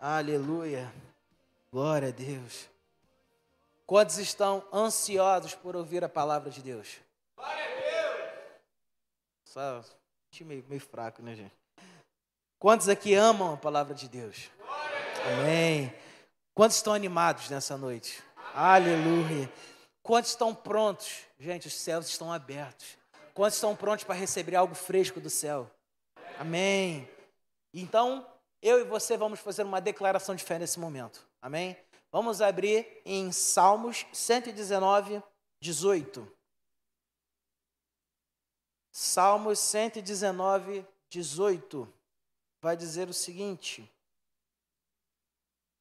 Aleluia. Glória a Deus. Quantos estão ansiosos por ouvir a palavra de Deus? Glória a Deus. Só meio, meio fraco, né, gente? Quantos aqui amam a palavra de Deus? Amém. Quantos estão animados nessa noite? Aleluia. Quantos estão prontos? Gente, os céus estão abertos. Quantos estão prontos para receber algo fresco do céu? Amém. Então, eu e você vamos fazer uma declaração de fé nesse momento. Amém? Vamos abrir em Salmos 119, 18. Salmos 119, 18. Vai dizer o seguinte: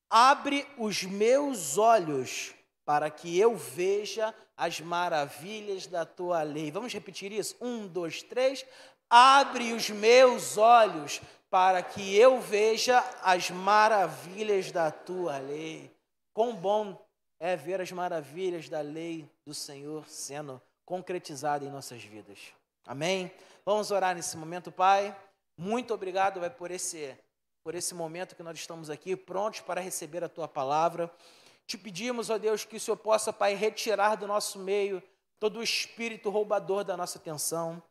Abre os meus olhos para que eu veja as maravilhas da tua lei. Vamos repetir isso? Um, dois, três. Abre os meus olhos para que eu veja as maravilhas da tua lei. Quão bom é ver as maravilhas da lei do Senhor sendo concretizada em nossas vidas. Amém? Vamos orar nesse momento, Pai. Muito obrigado vai, por esse por esse momento que nós estamos aqui, prontos para receber a tua palavra. Te pedimos, ó Deus, que o Senhor possa, Pai, retirar do nosso meio todo o espírito roubador da nossa atenção,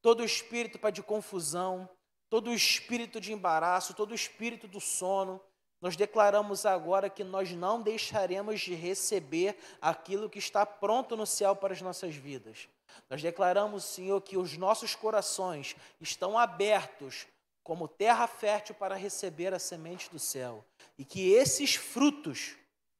todo o espírito, Pai, de confusão, todo o espírito de embaraço, todo o espírito do sono. Nós declaramos agora que nós não deixaremos de receber aquilo que está pronto no céu para as nossas vidas. Nós declaramos, Senhor, que os nossos corações estão abertos como terra fértil para receber a semente do céu. E que esses frutos,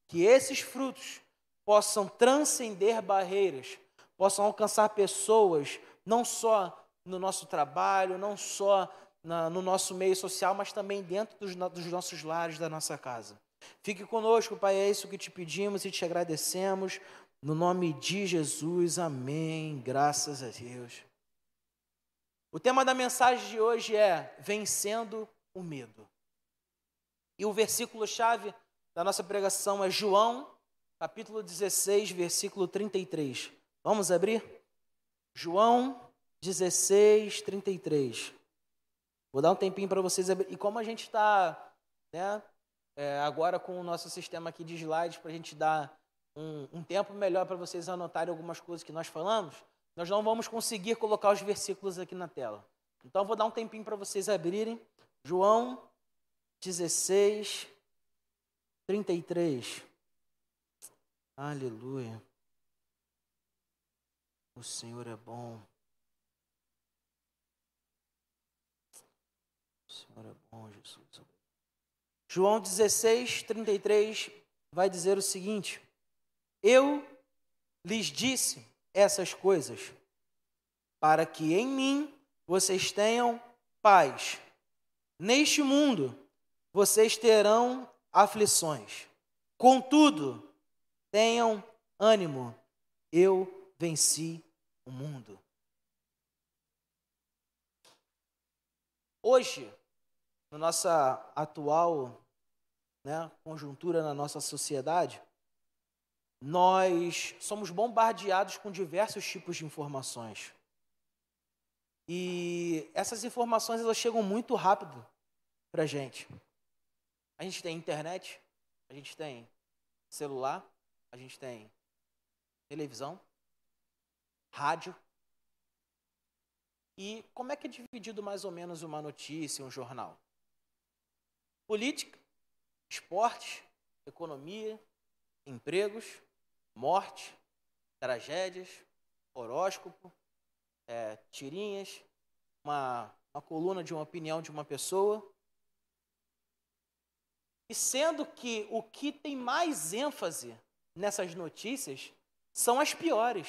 que esses frutos possam transcender barreiras, possam alcançar pessoas, não só no nosso trabalho, não só na, no nosso meio social, mas também dentro dos, dos nossos lares, da nossa casa. Fique conosco, Pai, é isso que te pedimos e te agradecemos. No nome de Jesus, amém. Graças a Deus. O tema da mensagem de hoje é Vencendo o Medo. E o versículo-chave da nossa pregação é João, capítulo 16, versículo 33. Vamos abrir? João 16, 33. Vou dar um tempinho para vocês. E como a gente está né, é, agora com o nosso sistema aqui de slides, para a gente dar um, um tempo melhor para vocês anotarem algumas coisas que nós falamos, nós não vamos conseguir colocar os versículos aqui na tela. Então, vou dar um tempinho para vocês abrirem. João 16, 33. Aleluia. O Senhor é bom. Senhor é bom, Jesus. João 16, 33 vai dizer o seguinte: Eu lhes disse essas coisas, para que em mim vocês tenham paz. Neste mundo vocês terão aflições. Contudo, tenham ânimo. Eu venci o mundo. Hoje, na nossa atual né, conjuntura na nossa sociedade, nós somos bombardeados com diversos tipos de informações. E essas informações elas chegam muito rápido para a gente. A gente tem internet, a gente tem celular, a gente tem televisão, rádio. E como é que é dividido mais ou menos uma notícia, um jornal? Política, esporte, economia, empregos, morte, tragédias, horóscopo, é, tirinhas, uma, uma coluna de uma opinião de uma pessoa. E sendo que o que tem mais ênfase nessas notícias são as piores.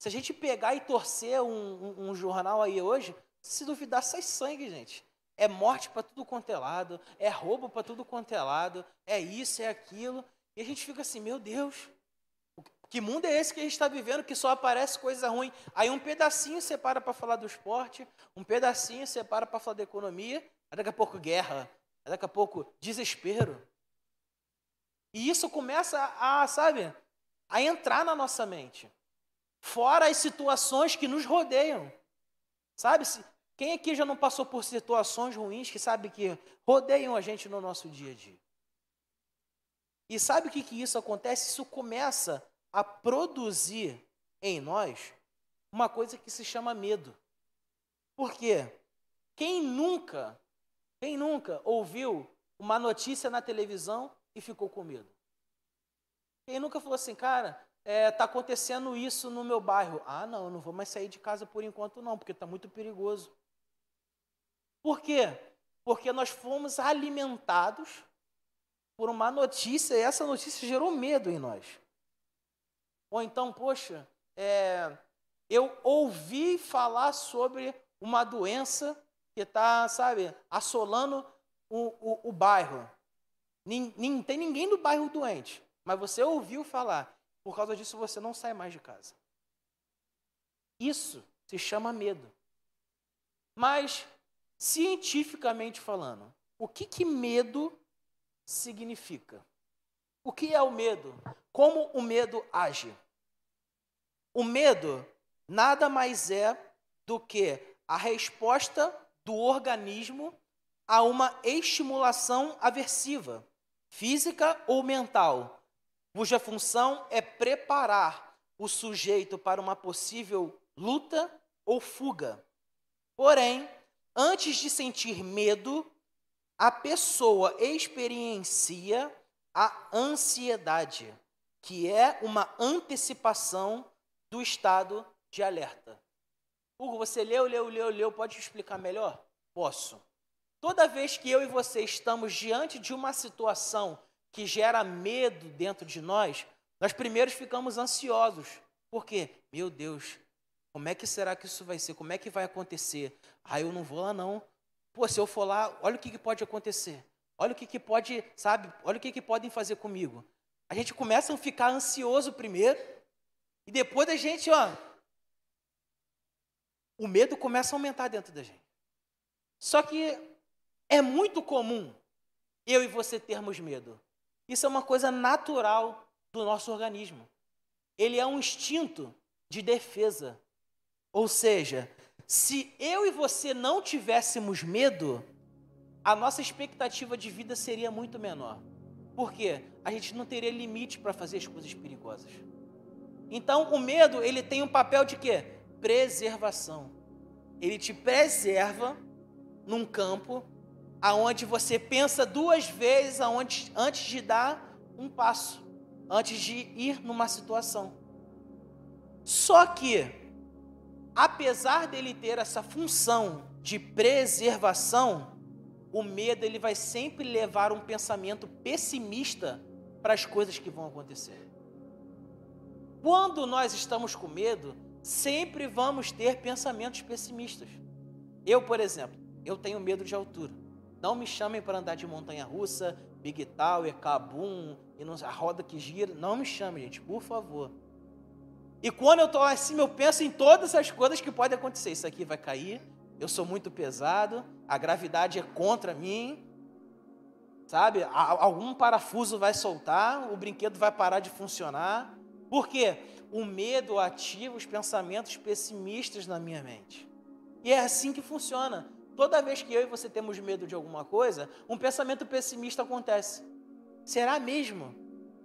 Se a gente pegar e torcer um, um, um jornal aí hoje, se duvidar, sai sangue, gente. É morte para tudo quanto é lado, é roubo para tudo quanto é lado, é isso, é aquilo. E a gente fica assim, meu Deus, que mundo é esse que a gente está vivendo que só aparece coisa ruim? Aí um pedacinho separa para falar do esporte, um pedacinho separa para falar da economia, daqui a pouco guerra, daqui a pouco desespero. E isso começa a, sabe, a entrar na nossa mente. Fora as situações que nos rodeiam. Sabe? Quem aqui já não passou por situações ruins que sabe que rodeiam a gente no nosso dia a dia? E sabe o que, que isso acontece? Isso começa a produzir em nós uma coisa que se chama medo. Por quê? Quem nunca, quem nunca ouviu uma notícia na televisão e ficou com medo? Quem nunca falou assim, cara, está é, tá acontecendo isso no meu bairro? Ah, não, eu não vou mais sair de casa por enquanto não, porque está muito perigoso. Por quê? Porque nós fomos alimentados por uma notícia e essa notícia gerou medo em nós. Ou então, poxa, é, eu ouvi falar sobre uma doença que está, sabe, assolando o, o, o bairro. Não tem ninguém do bairro doente, mas você ouviu falar. Por causa disso, você não sai mais de casa. Isso se chama medo. Mas, cientificamente falando, o que, que medo significa? O que é o medo? Como o medo age? O medo nada mais é do que a resposta do organismo a uma estimulação aversiva, física ou mental, cuja função é preparar o sujeito para uma possível luta ou fuga. Porém, antes de sentir medo, a pessoa experiencia a ansiedade, que é uma antecipação do estado de alerta. Hugo, você leu, leu, leu, leu, pode explicar melhor? Posso. Toda vez que eu e você estamos diante de uma situação que gera medo dentro de nós, nós primeiros ficamos ansiosos. Por quê? Meu Deus, como é que será que isso vai ser? Como é que vai acontecer? Ah, eu não vou lá não. Pô, se eu for lá, olha o que, que pode acontecer. Olha o que, que pode, sabe? Olha o que, que podem fazer comigo. A gente começa a ficar ansioso primeiro, e depois a gente, ó, o medo começa a aumentar dentro da gente. Só que é muito comum eu e você termos medo. Isso é uma coisa natural do nosso organismo. Ele é um instinto de defesa. Ou seja, se eu e você não tivéssemos medo, a nossa expectativa de vida seria muito menor. Por quê? A gente não teria limite para fazer as coisas perigosas. Então, o medo, ele tem um papel de quê? Preservação. Ele te preserva num campo aonde você pensa duas vezes aonde, antes de dar um passo, antes de ir numa situação. Só que, apesar dele ter essa função de preservação, o medo ele vai sempre levar um pensamento pessimista para as coisas que vão acontecer. Quando nós estamos com medo, sempre vamos ter pensamentos pessimistas. Eu, por exemplo, eu tenho medo de altura. Não me chamem para andar de montanha russa, Big Tower, Kabum, e não, a roda que gira. Não me chamem, gente, por favor. E quando eu estou cima, eu penso em todas as coisas que podem acontecer. Isso aqui vai cair, eu sou muito pesado, a gravidade é contra mim, sabe? Algum parafuso vai soltar, o brinquedo vai parar de funcionar. Por quê? O medo ativa os pensamentos pessimistas na minha mente. E é assim que funciona. Toda vez que eu e você temos medo de alguma coisa, um pensamento pessimista acontece. Será mesmo?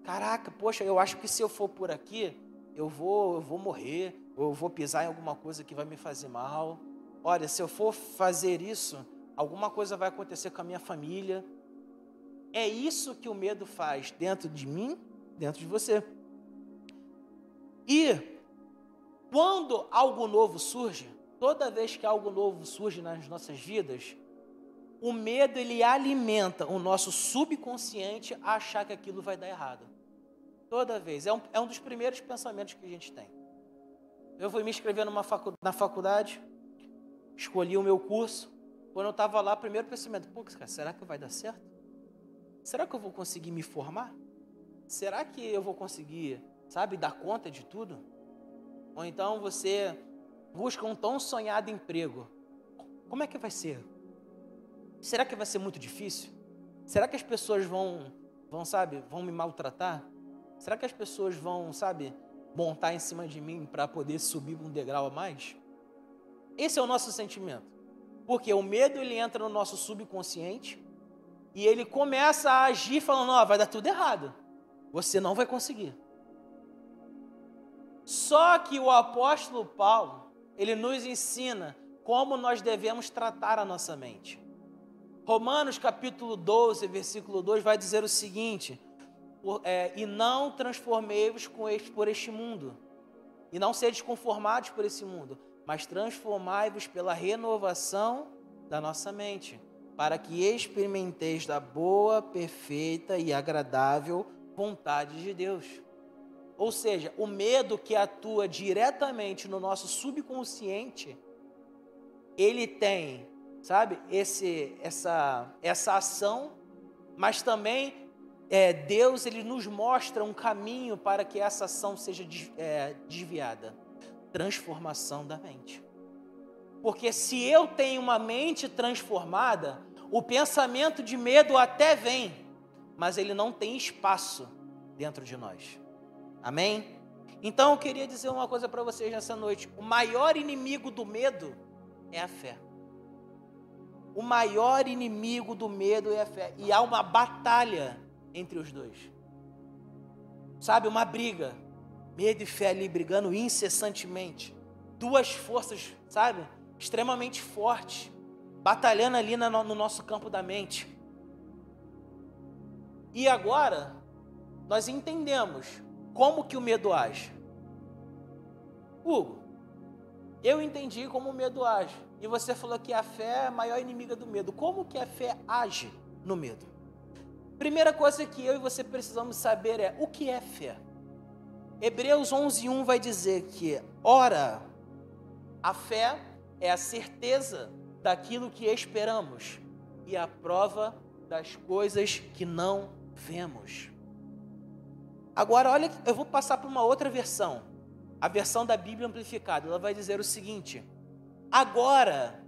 Caraca, poxa, eu acho que se eu for por aqui, eu vou, eu vou morrer, ou eu vou pisar em alguma coisa que vai me fazer mal. Olha, se eu for fazer isso, alguma coisa vai acontecer com a minha família. É isso que o medo faz dentro de mim, dentro de você. E quando algo novo surge, toda vez que algo novo surge nas nossas vidas, o medo ele alimenta o nosso subconsciente a achar que aquilo vai dar errado. Toda vez. É um, é um dos primeiros pensamentos que a gente tem. Eu fui me inscrever numa facu na faculdade, escolhi o meu curso. Quando eu estava lá, primeiro pensamento: Pô, cara, será que vai dar certo? Será que eu vou conseguir me formar? Será que eu vou conseguir sabe, dar conta de tudo. Ou então você busca um tão sonhado emprego. Como é que vai ser? Será que vai ser muito difícil? Será que as pessoas vão, vão, sabe, vão me maltratar? Será que as pessoas vão, sabe, montar em cima de mim para poder subir um degrau a mais? Esse é o nosso sentimento. Porque o medo ele entra no nosso subconsciente e ele começa a agir falando: "Ó, oh, vai dar tudo errado. Você não vai conseguir". Só que o apóstolo Paulo, ele nos ensina como nós devemos tratar a nossa mente. Romanos capítulo 12, versículo 2 vai dizer o seguinte: é, E não transformei-vos por este mundo, e não sedes conformados por esse mundo, mas transformai-vos pela renovação da nossa mente, para que experimenteis da boa, perfeita e agradável vontade de Deus. Ou seja, o medo que atua diretamente no nosso subconsciente, ele tem, sabe, esse, essa, essa ação, mas também é, Deus ele nos mostra um caminho para que essa ação seja é, desviada transformação da mente. Porque se eu tenho uma mente transformada, o pensamento de medo até vem, mas ele não tem espaço dentro de nós. Amém? Então eu queria dizer uma coisa para vocês nessa noite: o maior inimigo do medo é a fé. O maior inimigo do medo é a fé. E há uma batalha entre os dois. Sabe, uma briga. Medo e fé ali brigando incessantemente. Duas forças, sabe? Extremamente fortes. Batalhando ali no nosso campo da mente. E agora, nós entendemos como que o medo age? Hugo, eu entendi como o medo age. E você falou que a fé é a maior inimiga do medo. Como que a fé age no medo? Primeira coisa que eu e você precisamos saber é o que é fé. Hebreus 11:1 vai dizer que, ora, a fé é a certeza daquilo que esperamos e a prova das coisas que não vemos. Agora, olha, eu vou passar para uma outra versão, a versão da Bíblia amplificada. Ela vai dizer o seguinte: agora,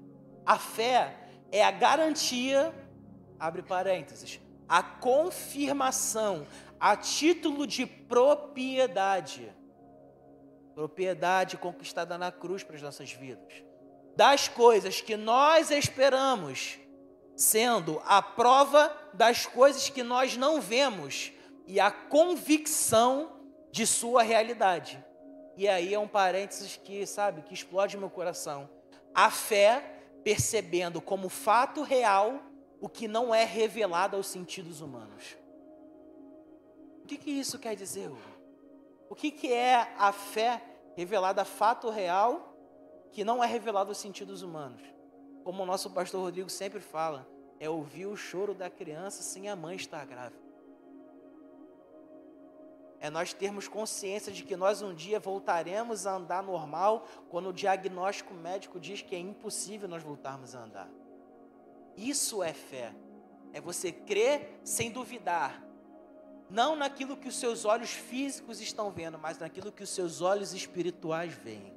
a fé é a garantia, abre parênteses, a confirmação, a título de propriedade, propriedade conquistada na cruz para as nossas vidas, das coisas que nós esperamos, sendo a prova das coisas que nós não vemos e a convicção de sua realidade. E aí é um parênteses que, sabe, que explode meu coração. A fé percebendo como fato real o que não é revelado aos sentidos humanos. O que, que isso quer dizer, Hugo? O que, que é a fé revelada a fato real que não é revelado aos sentidos humanos? Como o nosso pastor Rodrigo sempre fala, é ouvir o choro da criança sem a mãe estar grávida é nós termos consciência de que nós um dia voltaremos a andar normal quando o diagnóstico médico diz que é impossível nós voltarmos a andar. Isso é fé. É você crer sem duvidar. Não naquilo que os seus olhos físicos estão vendo, mas naquilo que os seus olhos espirituais veem.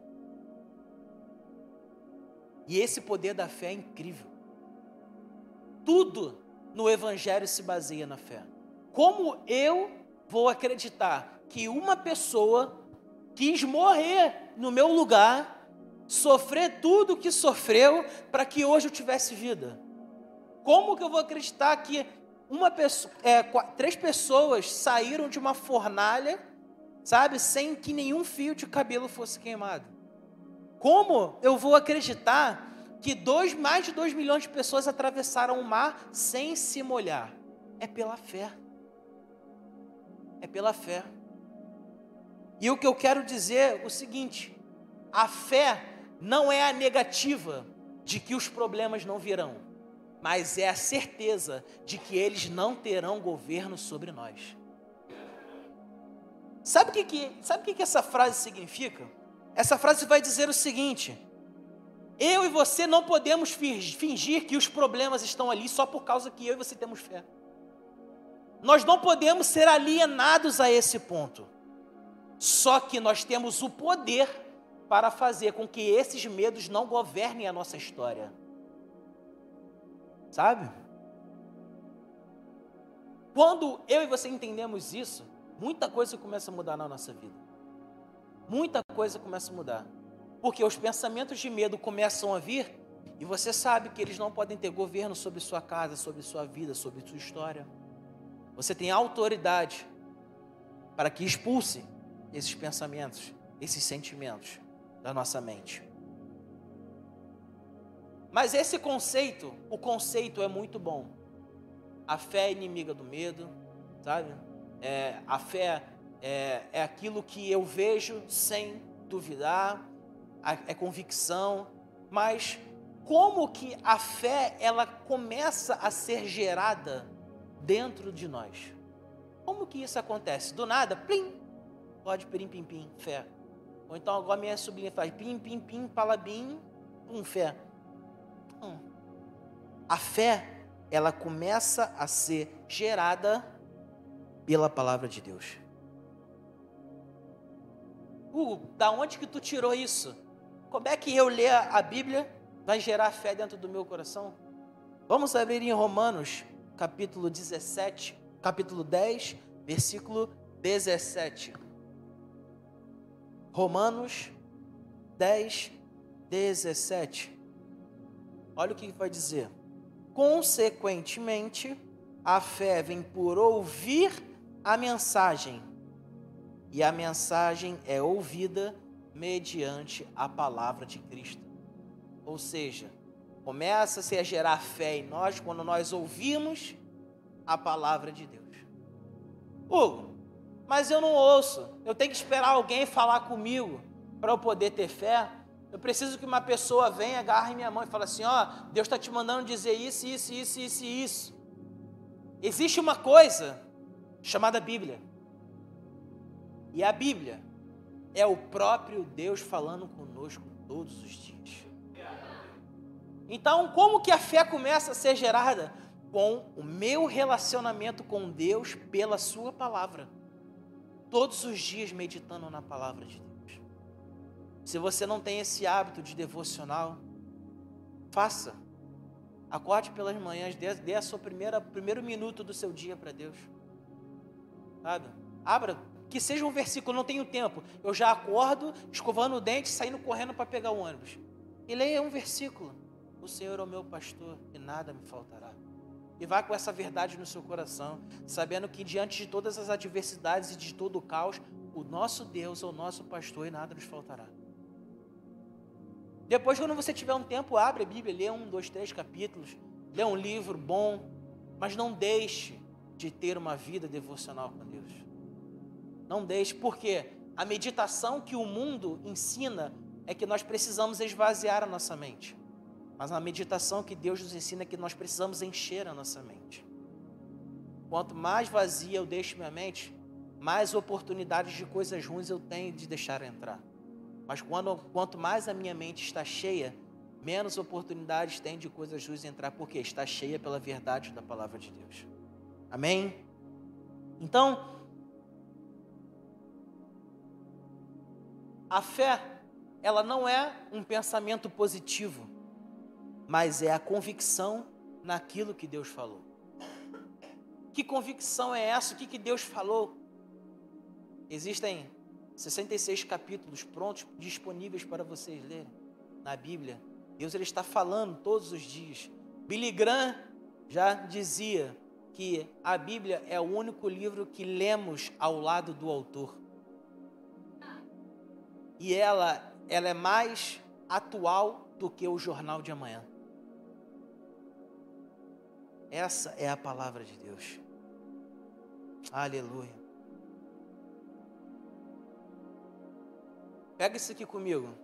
E esse poder da fé é incrível. Tudo no Evangelho se baseia na fé. Como eu vou acreditar que uma pessoa quis morrer no meu lugar, sofrer tudo o que sofreu para que hoje eu tivesse vida? Como que eu vou acreditar que uma pessoa, é, três pessoas saíram de uma fornalha, sabe, sem que nenhum fio de cabelo fosse queimado? Como eu vou acreditar que dois, mais de dois milhões de pessoas atravessaram o mar sem se molhar? É pela fé é pela fé. E o que eu quero dizer é o seguinte: a fé não é a negativa de que os problemas não virão, mas é a certeza de que eles não terão governo sobre nós. Sabe o que, que, sabe o que, que essa frase significa? Essa frase vai dizer o seguinte: eu e você não podemos fingir que os problemas estão ali só por causa que eu e você temos fé. Nós não podemos ser alienados a esse ponto. Só que nós temos o poder para fazer com que esses medos não governem a nossa história. Sabe? Quando eu e você entendemos isso, muita coisa começa a mudar na nossa vida. Muita coisa começa a mudar. Porque os pensamentos de medo começam a vir E você sabe que eles não podem ter governo sobre sua casa, sobre sua vida, sobre sua história. Você tem autoridade para que expulse esses pensamentos, esses sentimentos da nossa mente. Mas esse conceito, o conceito é muito bom. A fé é inimiga do medo, sabe? É, a fé é, é aquilo que eu vejo sem duvidar, é convicção, mas como que a fé ela começa a ser gerada dentro de nós? Como que isso acontece? Do nada, plim, pode pirim pim pim, fé. Ou então agora minha sobrinha faz pim pim pim, palabim, um fé. A fé ela começa a ser gerada pela palavra de Deus. Hugo, da onde que tu tirou isso? Como é que eu ler a Bíblia vai gerar fé dentro do meu coração? Vamos abrir em Romanos, capítulo 17, capítulo 10, versículo 17. Romanos 10, 17. Olha o que vai dizer. Consequentemente, a fé vem por ouvir a mensagem, e a mensagem é ouvida mediante a palavra de Cristo. Ou seja, começa-se a gerar fé em nós quando nós ouvimos a palavra de Deus. Hugo, mas eu não ouço. Eu tenho que esperar alguém falar comigo para eu poder ter fé. Eu preciso que uma pessoa venha, agarre minha mão e fale assim: ó, oh, Deus está te mandando dizer isso, isso, isso, isso isso. Existe uma coisa chamada Bíblia. E a Bíblia é o próprio Deus falando conosco todos os dias. Então, como que a fé começa a ser gerada? Com o meu relacionamento com Deus pela Sua palavra. Todos os dias meditando na palavra de Deus. Se você não tem esse hábito de devocional, faça. Acorde pelas manhãs, dê, dê a sua primeira primeiro minuto do seu dia para Deus. Sabe? Abra que seja um versículo, não tenho tempo. Eu já acordo, escovando o dente, saindo correndo para pegar o ônibus. E leia um versículo. O Senhor é o meu pastor e nada me faltará. E vá com essa verdade no seu coração, sabendo que diante de todas as adversidades e de todo o caos, o nosso Deus é o nosso pastor e nada nos faltará. Depois, quando você tiver um tempo, abre a Bíblia, lê um, dois, três capítulos, lê um livro bom, mas não deixe de ter uma vida devocional com Deus. Não deixe, porque a meditação que o mundo ensina é que nós precisamos esvaziar a nossa mente. Mas a meditação que Deus nos ensina é que nós precisamos encher a nossa mente. Quanto mais vazia eu deixo minha mente, mais oportunidades de coisas ruins eu tenho de deixar entrar. Mas quando, quanto mais a minha mente está cheia, menos oportunidades tem de coisas ruins entrar, porque está cheia pela verdade da palavra de Deus. Amém? Então, A fé, ela não é um pensamento positivo, mas é a convicção naquilo que Deus falou. Que convicção é essa? O que, que Deus falou? Existem 66 capítulos prontos, disponíveis para vocês lerem na Bíblia. Deus ele está falando todos os dias. Billy Graham já dizia que a Bíblia é o único livro que lemos ao lado do autor e ela, ela é mais atual do que o jornal de amanhã. Essa é a palavra de Deus. Aleluia. Pega isso aqui comigo.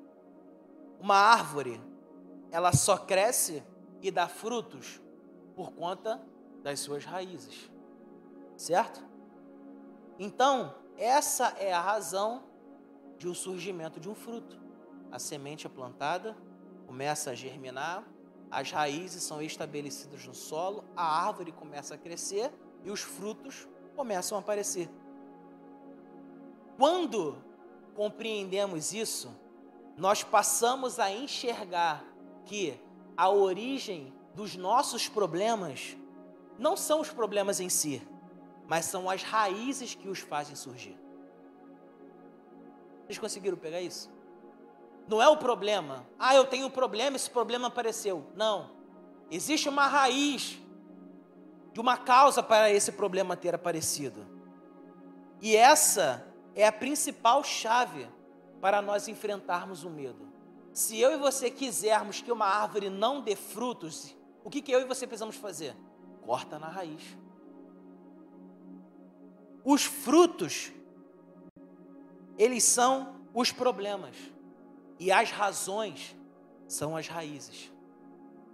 Uma árvore, ela só cresce e dá frutos por conta das suas raízes. Certo? Então, essa é a razão de um surgimento de um fruto. A semente é plantada, começa a germinar, as raízes são estabelecidas no solo, a árvore começa a crescer e os frutos começam a aparecer. Quando compreendemos isso, nós passamos a enxergar que a origem dos nossos problemas não são os problemas em si, mas são as raízes que os fazem surgir. Vocês conseguiram pegar isso? não é o problema. Ah, eu tenho um problema, esse problema apareceu. Não. Existe uma raiz de uma causa para esse problema ter aparecido. E essa é a principal chave para nós enfrentarmos o medo. Se eu e você quisermos que uma árvore não dê frutos, o que, que eu e você precisamos fazer? Corta na raiz. Os frutos, eles são os problemas. E as razões são as raízes.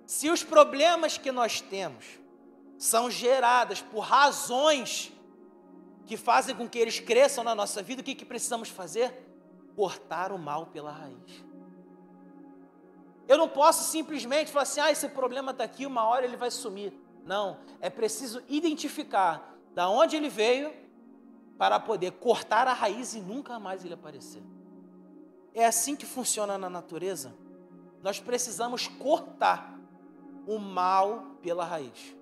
Se os problemas que nós temos são gerados por razões que fazem com que eles cresçam na nossa vida, o que, que precisamos fazer? Cortar o mal pela raiz. Eu não posso simplesmente falar assim, ah, esse problema está aqui, uma hora ele vai sumir. Não, é preciso identificar da onde ele veio para poder cortar a raiz e nunca mais ele aparecer. É assim que funciona na natureza. Nós precisamos cortar o mal pela raiz.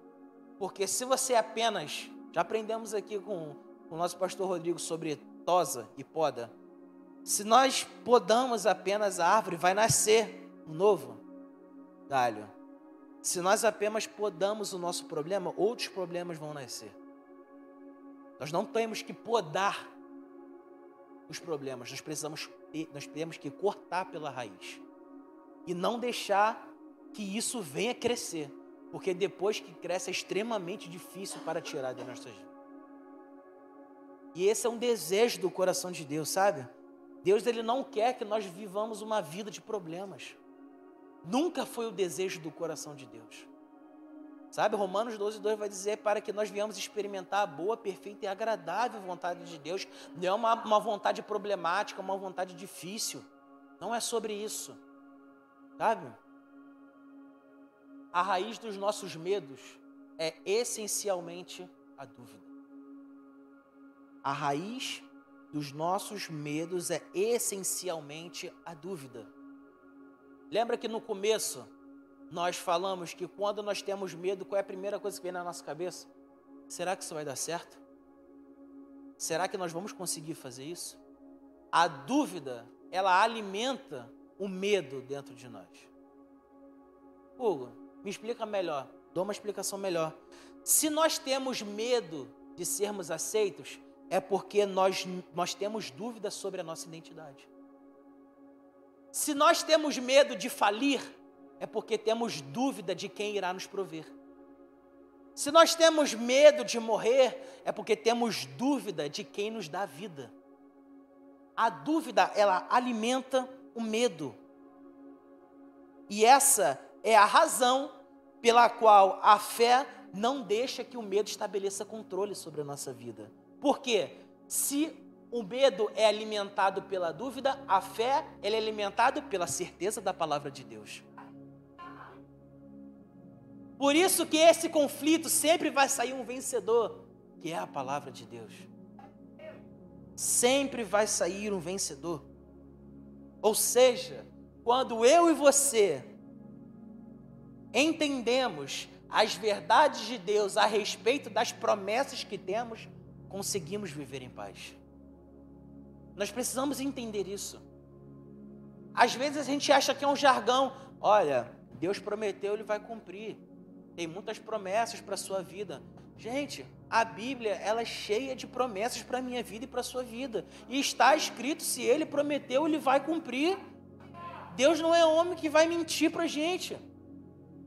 Porque se você apenas, já aprendemos aqui com, o nosso pastor Rodrigo sobre tosa e poda. Se nós podamos apenas a árvore, vai nascer um novo galho. Se nós apenas podamos o nosso problema, outros problemas vão nascer. Nós não temos que podar os problemas, nós precisamos nós temos que cortar pela raiz e não deixar que isso venha crescer, porque depois que cresce é extremamente difícil para tirar de nossas vidas. E esse é um desejo do coração de Deus, sabe? Deus ele não quer que nós vivamos uma vida de problemas. Nunca foi o desejo do coração de Deus. Sabe, Romanos 12, 2 vai dizer para que nós venhamos experimentar a boa, perfeita e agradável vontade de Deus. Não é uma, uma vontade problemática, uma vontade difícil. Não é sobre isso. Sabe? A raiz dos nossos medos é essencialmente a dúvida. A raiz dos nossos medos é essencialmente a dúvida. Lembra que no começo nós falamos que quando nós temos medo, qual é a primeira coisa que vem na nossa cabeça? Será que isso vai dar certo? Será que nós vamos conseguir fazer isso? A dúvida, ela alimenta o medo dentro de nós. Hugo, me explica melhor, dou uma explicação melhor. Se nós temos medo de sermos aceitos, é porque nós, nós temos dúvidas sobre a nossa identidade. Se nós temos medo de falir, é porque temos dúvida de quem irá nos prover. Se nós temos medo de morrer, é porque temos dúvida de quem nos dá vida. A dúvida, ela alimenta o medo. E essa é a razão pela qual a fé não deixa que o medo estabeleça controle sobre a nossa vida. Por quê? Se o medo é alimentado pela dúvida, a fé é alimentada pela certeza da palavra de Deus. Por isso que esse conflito sempre vai sair um vencedor, que é a palavra de Deus. Sempre vai sair um vencedor. Ou seja, quando eu e você entendemos as verdades de Deus a respeito das promessas que temos, conseguimos viver em paz. Nós precisamos entender isso. Às vezes a gente acha que é um jargão. Olha, Deus prometeu, Ele vai cumprir tem muitas promessas para a sua vida. Gente, a Bíblia ela é cheia de promessas para a minha vida e para a sua vida. E está escrito: se ele prometeu, ele vai cumprir. Deus não é homem que vai mentir para a gente,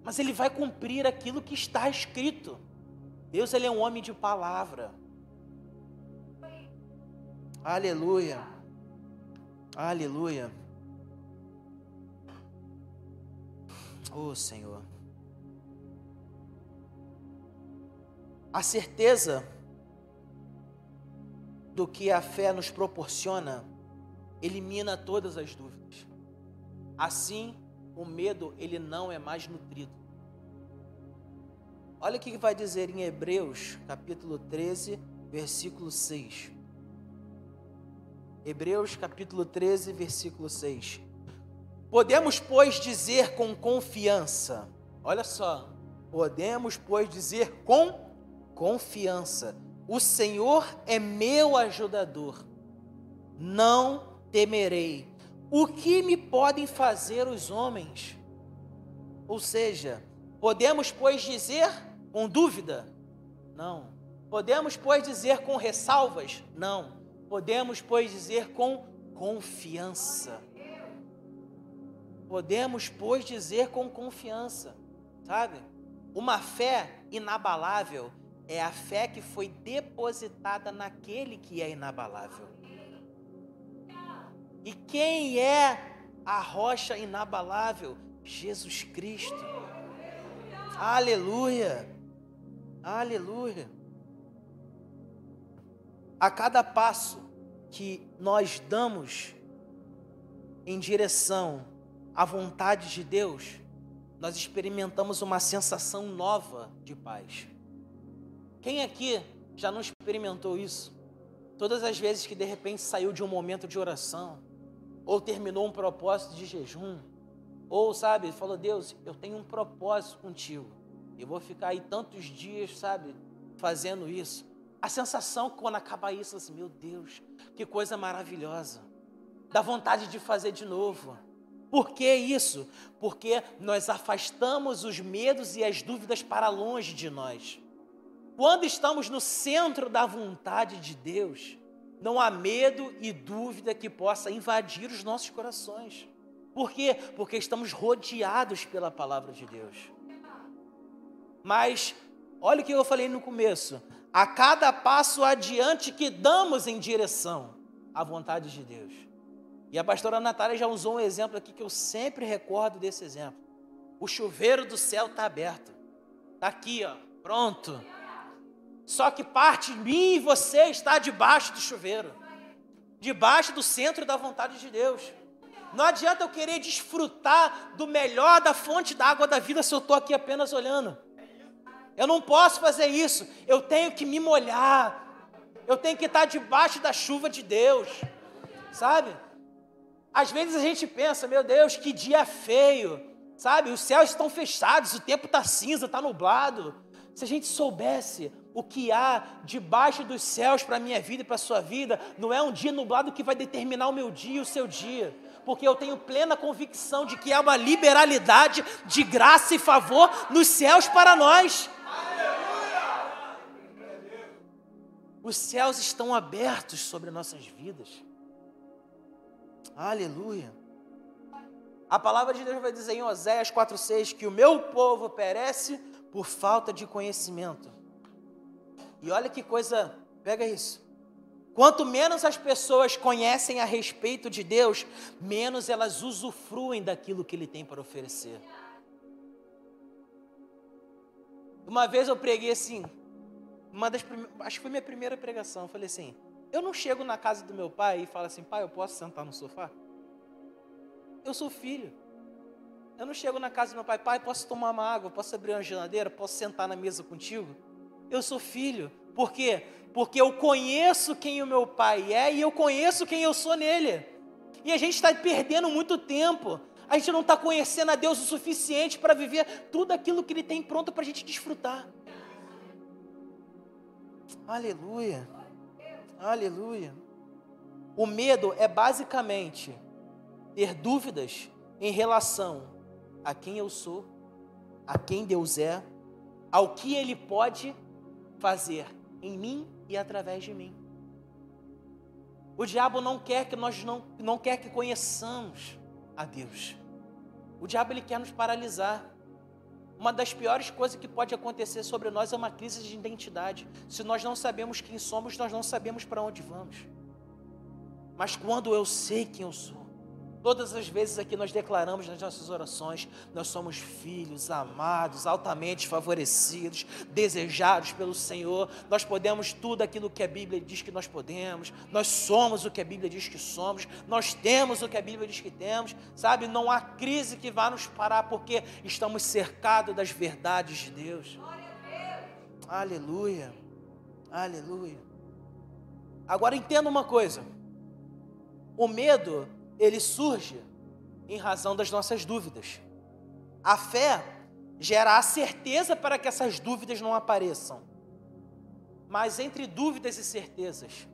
mas ele vai cumprir aquilo que está escrito. Deus ele é um homem de palavra. Aleluia. Aleluia. Oh Senhor. A certeza do que a fé nos proporciona elimina todas as dúvidas. Assim, o medo ele não é mais nutrido. Olha o que vai dizer em Hebreus, capítulo 13, versículo 6. Hebreus, capítulo 13, versículo 6. Podemos, pois, dizer com confiança, olha só, podemos, pois, dizer com confiança. O Senhor é meu ajudador. Não temerei. O que me podem fazer os homens? Ou seja, podemos, pois, dizer com dúvida? Não. Podemos, pois, dizer com ressalvas? Não. Podemos, pois, dizer com confiança. Podemos, pois, dizer com confiança, sabe? Uma fé inabalável é a fé que foi depositada naquele que é inabalável. E quem é a rocha inabalável? Jesus Cristo. Aleluia. Aleluia. A cada passo que nós damos em direção à vontade de Deus, nós experimentamos uma sensação nova de paz. Quem aqui já não experimentou isso? Todas as vezes que de repente saiu de um momento de oração, ou terminou um propósito de jejum, ou sabe, falou: Deus, eu tenho um propósito contigo, eu vou ficar aí tantos dias, sabe, fazendo isso. A sensação quando acaba isso, assim, meu Deus, que coisa maravilhosa, dá vontade de fazer de novo. Por que isso? Porque nós afastamos os medos e as dúvidas para longe de nós. Quando estamos no centro da vontade de Deus, não há medo e dúvida que possa invadir os nossos corações. Por quê? Porque estamos rodeados pela palavra de Deus. Mas, olha o que eu falei no começo: a cada passo adiante que damos em direção à vontade de Deus. E a pastora Natália já usou um exemplo aqui que eu sempre recordo desse exemplo. O chuveiro do céu está aberto. Está aqui, ó, pronto. Só que parte de mim e você está debaixo do chuveiro, debaixo do centro da vontade de Deus. Não adianta eu querer desfrutar do melhor da fonte da água da vida se eu estou aqui apenas olhando. Eu não posso fazer isso. Eu tenho que me molhar. Eu tenho que estar debaixo da chuva de Deus. Sabe? Às vezes a gente pensa, meu Deus, que dia feio. Sabe? Os céus estão fechados, o tempo está cinza, está nublado. Se a gente soubesse o que há debaixo dos céus para a minha vida e para a sua vida, não é um dia nublado que vai determinar o meu dia e o seu dia. Porque eu tenho plena convicção de que há uma liberalidade de graça e favor nos céus para nós. Os céus estão abertos sobre nossas vidas. Aleluia. A palavra de Deus vai dizer em Oséias 4,6 que o meu povo perece por falta de conhecimento. E olha que coisa, pega isso. Quanto menos as pessoas conhecem a respeito de Deus, menos elas usufruem daquilo que Ele tem para oferecer. Uma vez eu preguei assim, uma das acho que foi minha primeira pregação. Eu falei assim: eu não chego na casa do meu pai e falo assim, pai, eu posso sentar no sofá? Eu sou filho. Eu não chego na casa do meu pai, pai, posso tomar uma água, posso abrir uma geladeira, posso sentar na mesa contigo? Eu sou filho. Por quê? Porque eu conheço quem o meu pai é e eu conheço quem eu sou nele. E a gente está perdendo muito tempo. A gente não está conhecendo a Deus o suficiente para viver tudo aquilo que Ele tem pronto para a gente desfrutar. Aleluia. Aleluia. O medo é basicamente ter dúvidas em relação a quem eu sou, a quem Deus é, ao que Ele pode fazer em mim e através de mim. O diabo não quer que nós não, não quer que conheçamos a Deus. O diabo ele quer nos paralisar. Uma das piores coisas que pode acontecer sobre nós é uma crise de identidade. Se nós não sabemos quem somos, nós não sabemos para onde vamos. Mas quando eu sei quem eu sou, Todas as vezes aqui nós declaramos nas nossas orações, nós somos filhos amados, altamente favorecidos, desejados pelo Senhor. Nós podemos tudo aquilo que a Bíblia diz que nós podemos. Nós somos o que a Bíblia diz que somos. Nós temos o que a Bíblia diz que temos. Sabe, não há crise que vá nos parar porque estamos cercados das verdades de Deus. Aleluia. Aleluia. Agora entenda uma coisa. O medo ele surge em razão das nossas dúvidas. A fé gera a certeza para que essas dúvidas não apareçam. Mas entre dúvidas e certezas,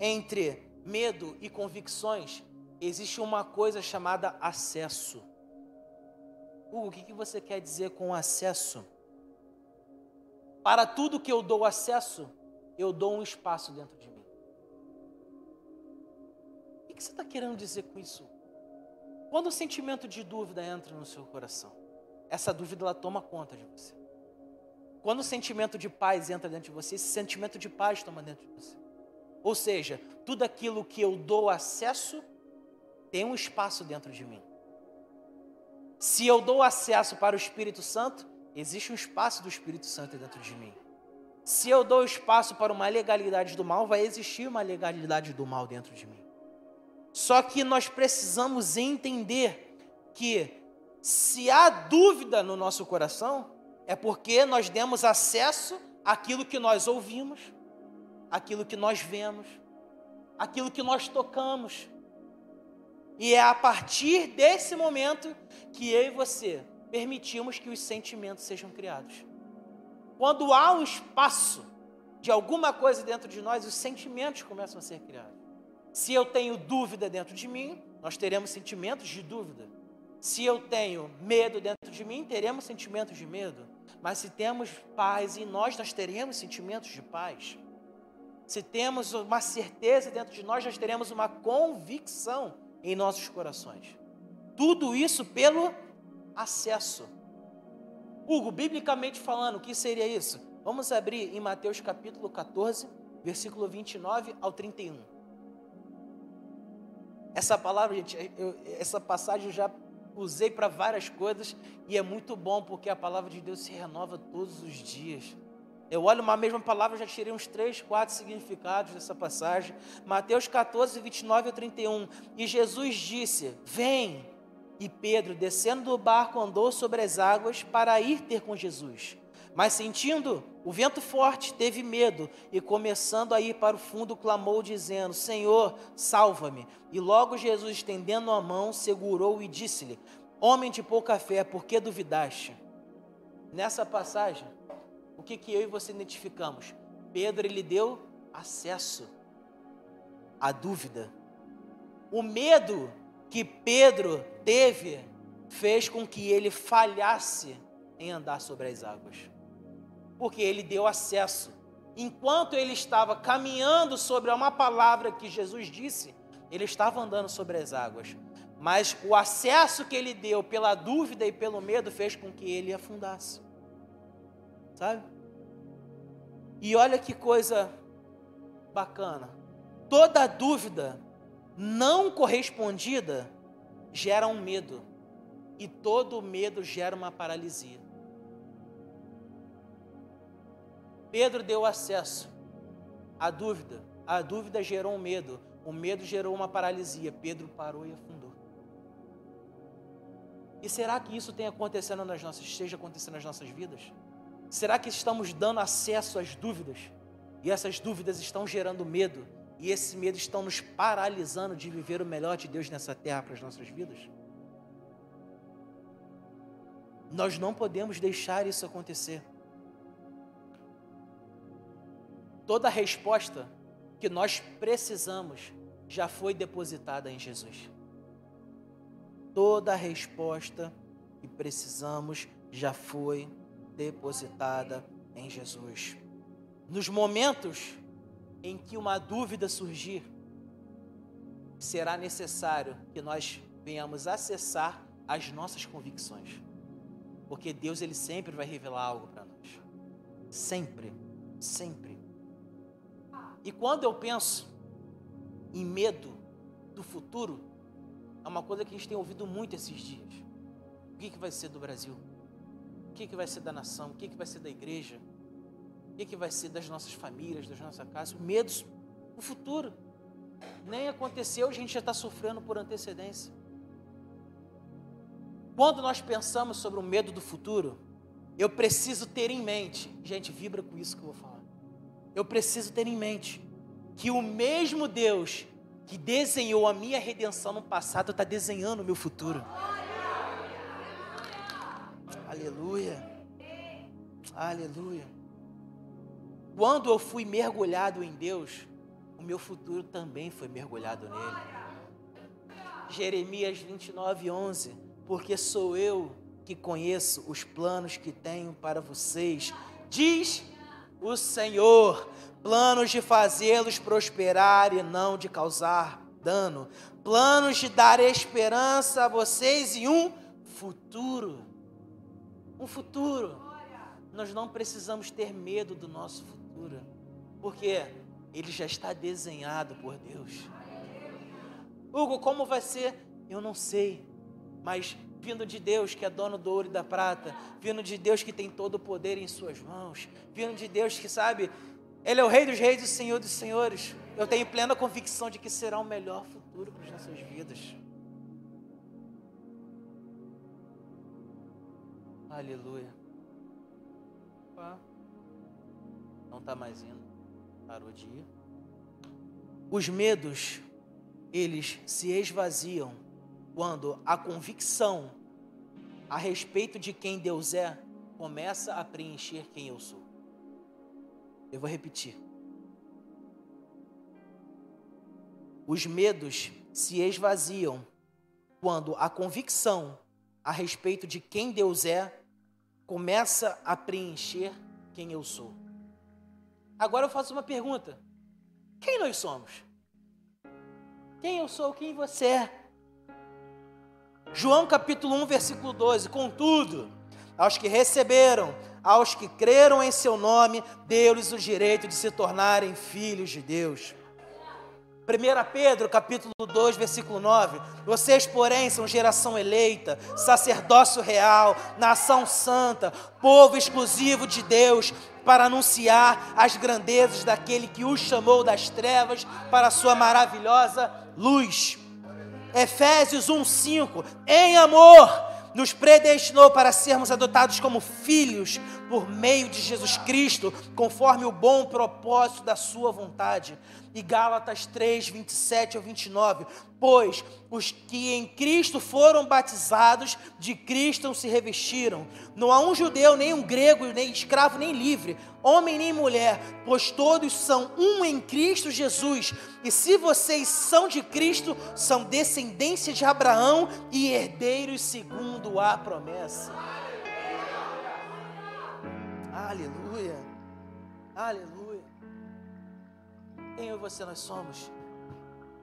entre medo e convicções, existe uma coisa chamada acesso. Hugo, o que você quer dizer com acesso? Para tudo que eu dou acesso, eu dou um espaço dentro de mim. Você está querendo dizer com isso? Quando o sentimento de dúvida entra no seu coração, essa dúvida ela toma conta de você. Quando o sentimento de paz entra dentro de você, esse sentimento de paz toma dentro de você. Ou seja, tudo aquilo que eu dou acesso tem um espaço dentro de mim. Se eu dou acesso para o Espírito Santo, existe um espaço do Espírito Santo dentro de mim. Se eu dou espaço para uma legalidade do mal, vai existir uma legalidade do mal dentro de mim. Só que nós precisamos entender que se há dúvida no nosso coração, é porque nós demos acesso àquilo que nós ouvimos, àquilo que nós vemos, àquilo que nós tocamos. E é a partir desse momento que eu e você permitimos que os sentimentos sejam criados. Quando há um espaço de alguma coisa dentro de nós, os sentimentos começam a ser criados. Se eu tenho dúvida dentro de mim, nós teremos sentimentos de dúvida. Se eu tenho medo dentro de mim, teremos sentimentos de medo. Mas se temos paz em nós, nós teremos sentimentos de paz. Se temos uma certeza dentro de nós, nós teremos uma convicção em nossos corações. Tudo isso pelo acesso. Hugo, biblicamente falando, o que seria isso? Vamos abrir em Mateus capítulo 14, versículo 29 ao 31. Essa palavra, gente, eu, essa passagem eu já usei para várias coisas e é muito bom porque a palavra de Deus se renova todos os dias. Eu olho uma mesma palavra, já tirei uns três, quatro significados dessa passagem. Mateus 14, 29 a 31. E Jesus disse: Vem. E Pedro, descendo do barco, andou sobre as águas para ir ter com Jesus. Mas sentindo o vento forte, teve medo e, começando a ir para o fundo, clamou, dizendo: Senhor, salva-me. E logo Jesus, estendendo a mão, segurou e disse-lhe: Homem de pouca fé, por que duvidaste? Nessa passagem, o que, que eu e você identificamos? Pedro, ele deu acesso à dúvida. O medo que Pedro teve fez com que ele falhasse em andar sobre as águas. Porque ele deu acesso. Enquanto ele estava caminhando sobre uma palavra que Jesus disse, ele estava andando sobre as águas. Mas o acesso que ele deu pela dúvida e pelo medo fez com que ele afundasse sabe? E olha que coisa bacana. Toda dúvida não correspondida gera um medo, e todo medo gera uma paralisia. Pedro deu acesso à dúvida, a dúvida gerou um medo, o medo gerou uma paralisia. Pedro parou e afundou. E será que isso tem acontecendo nas nossas, esteja acontecendo nas nossas vidas? Será que estamos dando acesso às dúvidas? E essas dúvidas estão gerando medo, e esse medo estão nos paralisando de viver o melhor de Deus nessa terra para as nossas vidas? Nós não podemos deixar isso acontecer. Toda resposta que nós precisamos já foi depositada em Jesus. Toda resposta que precisamos já foi depositada depositada em Jesus. Nos momentos em que uma dúvida surgir, será necessário que nós venhamos acessar as nossas convicções. Porque Deus ele sempre vai revelar algo para nós. Sempre, sempre. E quando eu penso em medo do futuro, é uma coisa que a gente tem ouvido muito esses dias. O que, que vai ser do Brasil? O que, que vai ser da nação? O que, que vai ser da igreja? O que, que vai ser das nossas famílias, das nossas casas? Medos no futuro. Nem aconteceu, a gente já está sofrendo por antecedência. Quando nós pensamos sobre o medo do futuro, eu preciso ter em mente, gente, vibra com isso que eu vou falar. Eu preciso ter em mente que o mesmo Deus que desenhou a minha redenção no passado está desenhando o meu futuro. Aleluia. Aleluia. Quando eu fui mergulhado em Deus, o meu futuro também foi mergulhado nele. Jeremias 29, 11. Porque sou eu que conheço os planos que tenho para vocês, diz o Senhor, planos de fazê-los prosperar e não de causar dano, planos de dar esperança a vocês e um futuro. Um futuro. Nós não precisamos ter medo do nosso futuro, porque ele já está desenhado por Deus. Hugo, como vai ser? Eu não sei, mas vindo de Deus que é dono do ouro e da prata, vindo de Deus que tem todo o poder em suas mãos, vindo de Deus que sabe, Ele é o Rei dos Reis e o Senhor dos Senhores. Eu tenho plena convicção de que será o melhor futuro para as nossas vidas. Aleluia. Não está mais indo. Parou de ir. Os medos, eles se esvaziam quando a convicção a respeito de quem Deus é começa a preencher quem eu sou. Eu vou repetir. Os medos se esvaziam quando a convicção a respeito de quem Deus é começa a preencher quem eu sou. Agora eu faço uma pergunta: quem nós somos? Quem eu sou, quem você é? João capítulo 1, versículo 12: Contudo, aos que receberam, aos que creram em seu nome, deu-lhes o direito de se tornarem filhos de Deus. 1 Pedro capítulo 2, versículo 9. Vocês, porém, são geração eleita, sacerdócio real, nação santa, povo exclusivo de Deus, para anunciar as grandezas daquele que os chamou das trevas para a sua maravilhosa luz. Efésios 1:5, em amor, nos predestinou para sermos adotados como filhos por meio de Jesus Cristo, conforme o bom propósito da sua vontade. E Gálatas 3, 27 ao 29. Pois os que em Cristo foram batizados, de Cristo se revestiram. Não há um judeu, nem um grego, nem escravo, nem livre, homem nem mulher, pois todos são um em Cristo Jesus. E se vocês são de Cristo, são descendência de Abraão e herdeiros segundo a promessa. Aleluia. Aleluia. Quem eu e você nós somos?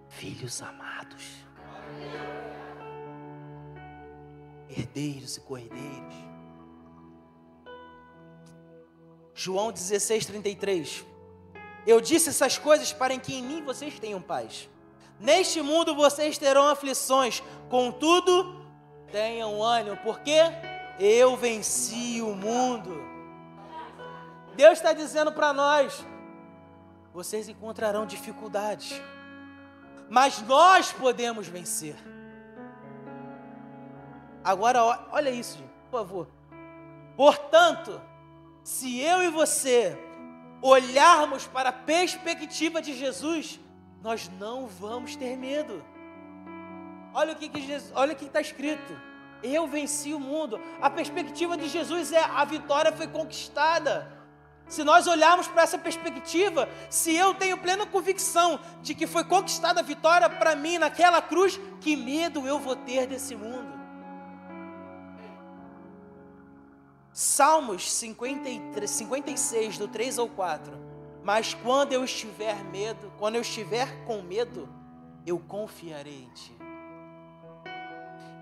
Filhos amados. Herdeiros e cordeiros. João 16, 33. Eu disse essas coisas para que em mim vocês tenham paz. Neste mundo vocês terão aflições, contudo, tenham ânimo, porque eu venci o mundo. Deus está dizendo para nós: vocês encontrarão dificuldades, mas nós podemos vencer. Agora, olha isso, por favor. Portanto, se eu e você olharmos para a perspectiva de Jesus, nós não vamos ter medo. Olha o que, que Jesus, olha o que está escrito. Eu venci o mundo. A perspectiva de Jesus é a vitória foi conquistada. Se nós olharmos para essa perspectiva, se eu tenho plena convicção de que foi conquistada a vitória para mim naquela cruz, que medo eu vou ter desse mundo? Salmos 53, 56, do 3 ao 4. Mas quando eu estiver medo, quando eu estiver com medo, eu confiarei em ti.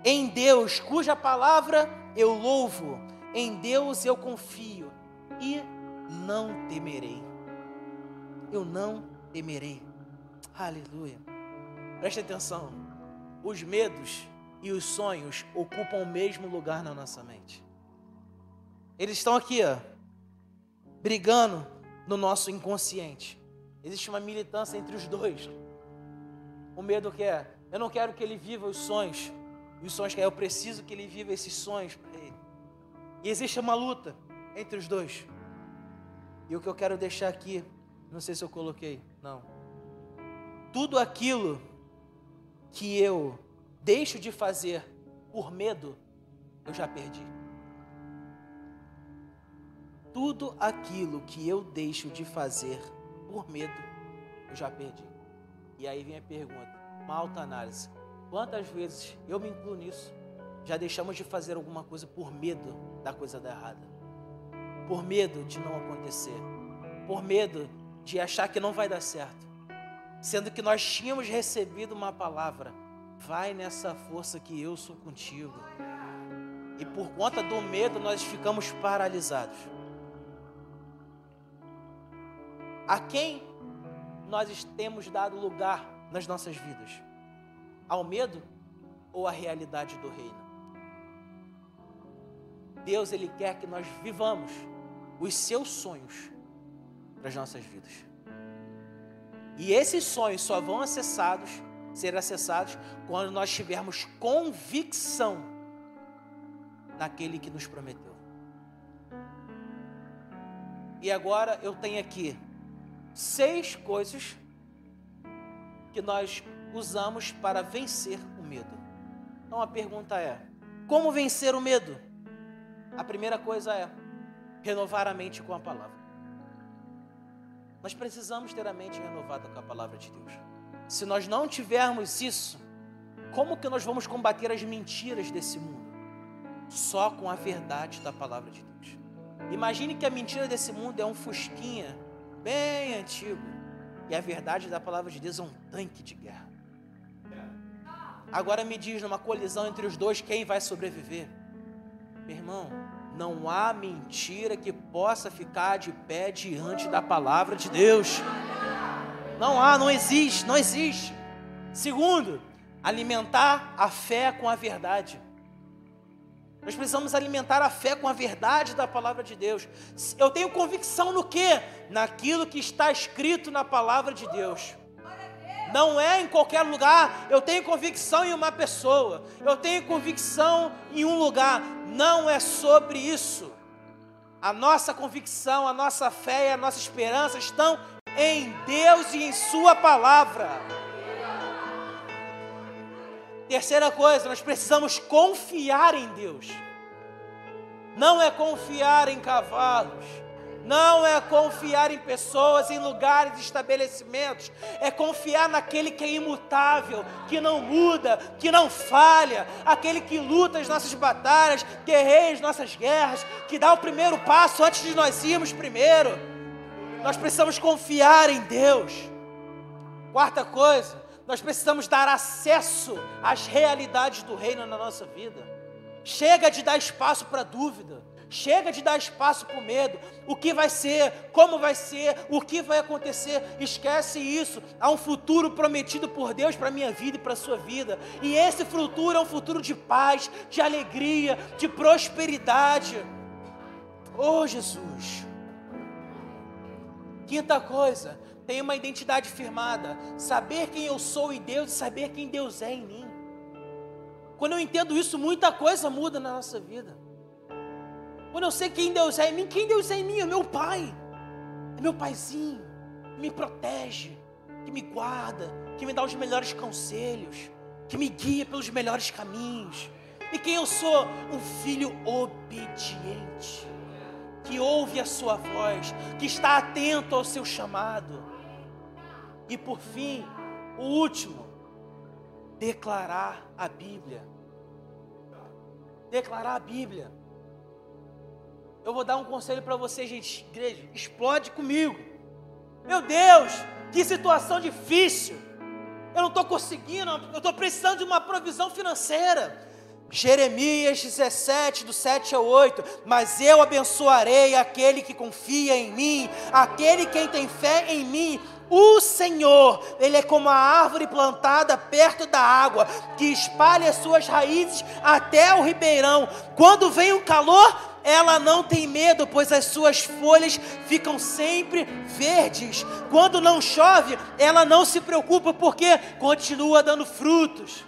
Em Deus, cuja palavra eu louvo, em Deus eu confio e não temerei. Eu não temerei. Aleluia. Preste atenção. Os medos e os sonhos ocupam o mesmo lugar na nossa mente. Eles estão aqui, ó, brigando no nosso inconsciente. Existe uma militância entre os dois. O medo quer, eu não quero que ele viva os sonhos. E os sonhos que eu preciso que ele viva esses sonhos. E existe uma luta entre os dois. E o que eu quero deixar aqui, não sei se eu coloquei, não. Tudo aquilo que eu deixo de fazer por medo, eu já perdi. Tudo aquilo que eu deixo de fazer por medo, eu já perdi. E aí vem a pergunta, uma alta análise. Quantas vezes eu me incluo nisso? Já deixamos de fazer alguma coisa por medo da coisa dar errada, por medo de não acontecer, por medo de achar que não vai dar certo, sendo que nós tínhamos recebido uma palavra: vai nessa força que eu sou contigo. E por conta do medo nós ficamos paralisados. A quem nós temos dado lugar nas nossas vidas? Ao medo ou à realidade do reino? Deus ele quer que nós vivamos os seus sonhos para as nossas vidas. E esses sonhos só vão acessados, ser acessados quando nós tivermos convicção naquele que nos prometeu. E agora eu tenho aqui seis coisas que nós usamos para vencer o medo. Então a pergunta é: como vencer o medo? A primeira coisa é renovar a mente com a palavra. Nós precisamos ter a mente renovada com a palavra de Deus. Se nós não tivermos isso, como que nós vamos combater as mentiras desse mundo? Só com a verdade da palavra de Deus. Imagine que a mentira desse mundo é um fusquinha bem antigo e a verdade da palavra de Deus é um tanque de guerra. Agora me diz, numa colisão entre os dois, quem vai sobreviver? Meu irmão, não há mentira que possa ficar de pé diante da palavra de Deus. Não há, não existe, não existe. Segundo, alimentar a fé com a verdade. Nós precisamos alimentar a fé com a verdade da palavra de Deus. Eu tenho convicção no que? Naquilo que está escrito na palavra de Deus. Não é em qualquer lugar. Eu tenho convicção em uma pessoa. Eu tenho convicção em um lugar. Não é sobre isso. A nossa convicção, a nossa fé e a nossa esperança estão em Deus e em Sua palavra. Terceira coisa, nós precisamos confiar em Deus. Não é confiar em cavalos, não é confiar em pessoas, em lugares, estabelecimentos, é confiar naquele que é imutável, que não muda, que não falha, aquele que luta as nossas batalhas, guerreia as nossas guerras, que dá o primeiro passo antes de nós irmos primeiro. Nós precisamos confiar em Deus. Quarta coisa, nós precisamos dar acesso às realidades do reino na nossa vida. Chega de dar espaço para dúvida. Chega de dar espaço para o medo. O que vai ser, como vai ser, o que vai acontecer. Esquece isso. Há um futuro prometido por Deus para a minha vida e para a sua vida. E esse futuro é um futuro de paz, de alegria, de prosperidade. Oh, Jesus. Quinta coisa, tem uma identidade firmada, saber quem eu sou em Deus e saber quem Deus é em mim. Quando eu entendo isso, muita coisa muda na nossa vida. Quando eu sei quem Deus é em mim, quem Deus é em mim é meu pai, é meu paizinho, que me protege, que me guarda, que me dá os melhores conselhos, que me guia pelos melhores caminhos. E quem eu sou? Um filho obediente, que ouve a sua voz, que está atento ao seu chamado. E por fim, o último, declarar a Bíblia. Declarar a Bíblia. Eu vou dar um conselho para você, gente, igreja, explode comigo. Meu Deus, que situação difícil. Eu não estou conseguindo, eu estou precisando de uma provisão financeira. Jeremias 17, do 7 ao 8. Mas eu abençoarei aquele que confia em mim, aquele quem tem fé em mim o Senhor, Ele é como a árvore plantada perto da água, que espalha suas raízes até o ribeirão. Quando vem o calor, ela não tem medo, pois as suas folhas ficam sempre verdes. Quando não chove, ela não se preocupa, porque continua dando frutos.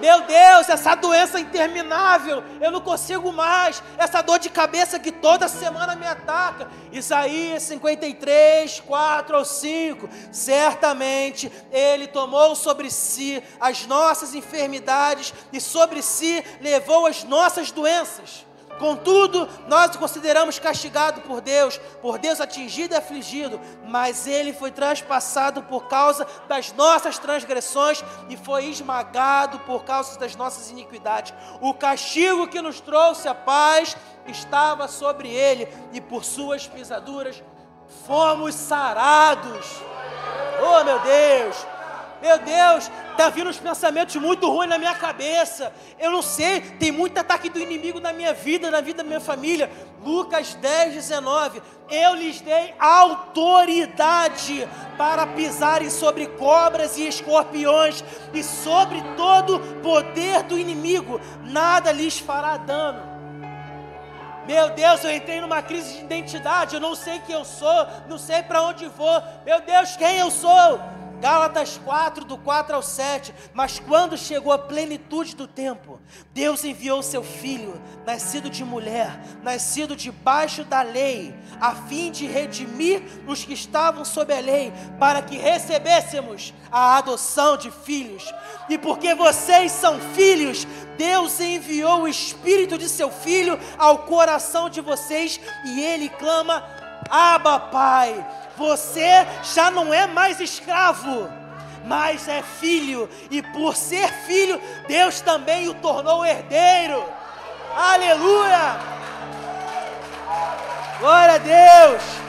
Meu Deus, essa doença interminável, eu não consigo mais. Essa dor de cabeça que toda semana me ataca. Isaías 53, 4 ou 5. Certamente Ele tomou sobre si as nossas enfermidades e sobre si levou as nossas doenças. Contudo, nós o consideramos castigado por Deus, por Deus atingido e afligido, mas ele foi transpassado por causa das nossas transgressões e foi esmagado por causa das nossas iniquidades. O castigo que nos trouxe a paz estava sobre ele, e por suas pisaduras fomos sarados. Oh, meu Deus! Meu Deus, está vindo uns pensamentos muito ruins na minha cabeça. Eu não sei, tem muito ataque do inimigo na minha vida, na vida da minha família. Lucas 10, 19. Eu lhes dei autoridade para pisarem sobre cobras e escorpiões e sobre todo poder do inimigo. Nada lhes fará dano. Meu Deus, eu entrei numa crise de identidade. Eu não sei quem eu sou, não sei para onde vou. Meu Deus, quem eu sou? Gálatas 4, do 4 ao 7. Mas quando chegou a plenitude do tempo, Deus enviou seu filho, nascido de mulher, nascido debaixo da lei, a fim de redimir os que estavam sob a lei, para que recebêssemos a adoção de filhos. E porque vocês são filhos, Deus enviou o espírito de seu filho ao coração de vocês, e ele clama: Abba, Pai você já não é mais escravo, mas é filho, e por ser filho, Deus também o tornou herdeiro. Aleluia! Glória a Deus!